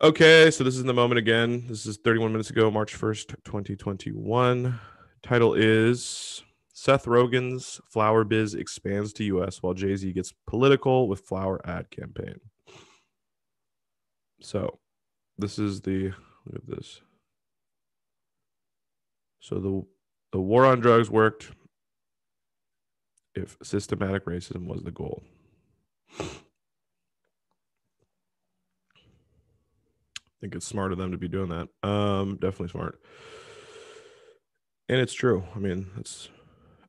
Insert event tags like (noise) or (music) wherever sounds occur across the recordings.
Okay, so this is the moment again. This is 31 minutes ago, March 1st, 2021. Title is Seth Rogen's Flower Biz expands to US while Jay Z gets political with flower ad campaign. So, this is the look at this. So the the war on drugs worked if systematic racism was the goal. I think it's smart of them to be doing that. Um, definitely smart. And it's true. I mean, it's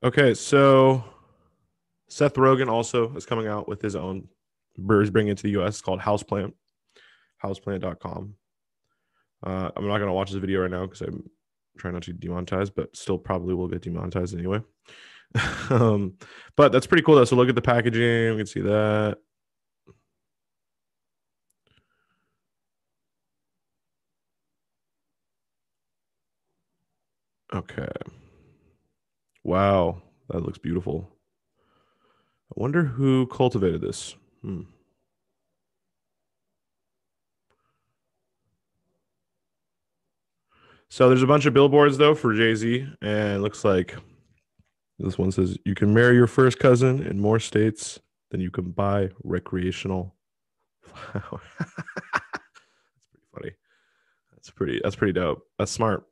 okay. So Seth Rogen also is coming out with his own birds bringing it to the US. It's called Houseplant, houseplant.com. Uh, I'm not going to watch this video right now because I'm trying not to demonetize, but still probably will get demonetized anyway. (laughs) um, but that's pretty cool though. So look at the packaging. We can see that. Okay. Wow, that looks beautiful. I wonder who cultivated this. Hmm. So there's a bunch of billboards though for Jay Z, and looks like this one says you can marry your first cousin in more states than you can buy recreational (laughs) that's pretty funny. That's pretty. That's pretty dope. That's smart.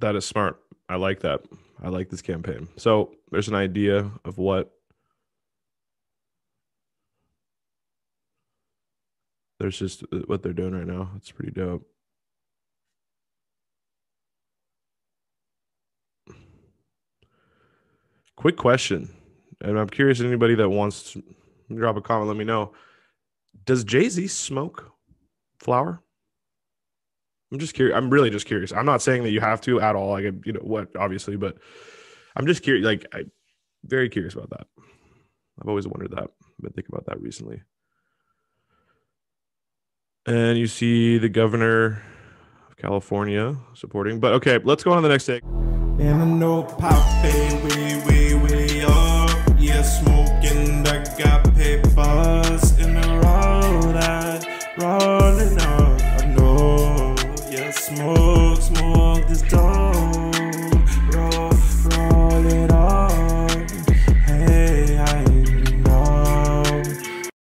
That is smart. I like that. I like this campaign. So there's an idea of what there's just uh, what they're doing right now. It's pretty dope. Quick question, and I'm curious anybody that wants to drop a comment, let me know. Does Jay Z smoke flower? I'm just curious. I'm really just curious. I'm not saying that you have to at all. Like, you know what, obviously, but I'm just curious. Like, I'm very curious about that. I've always wondered that. I've been thinking about that recently. And you see the governor of California supporting. But okay, let's go on to the next take. And I know Poppy way, way, way up. Yeah, smoking, I got papers. And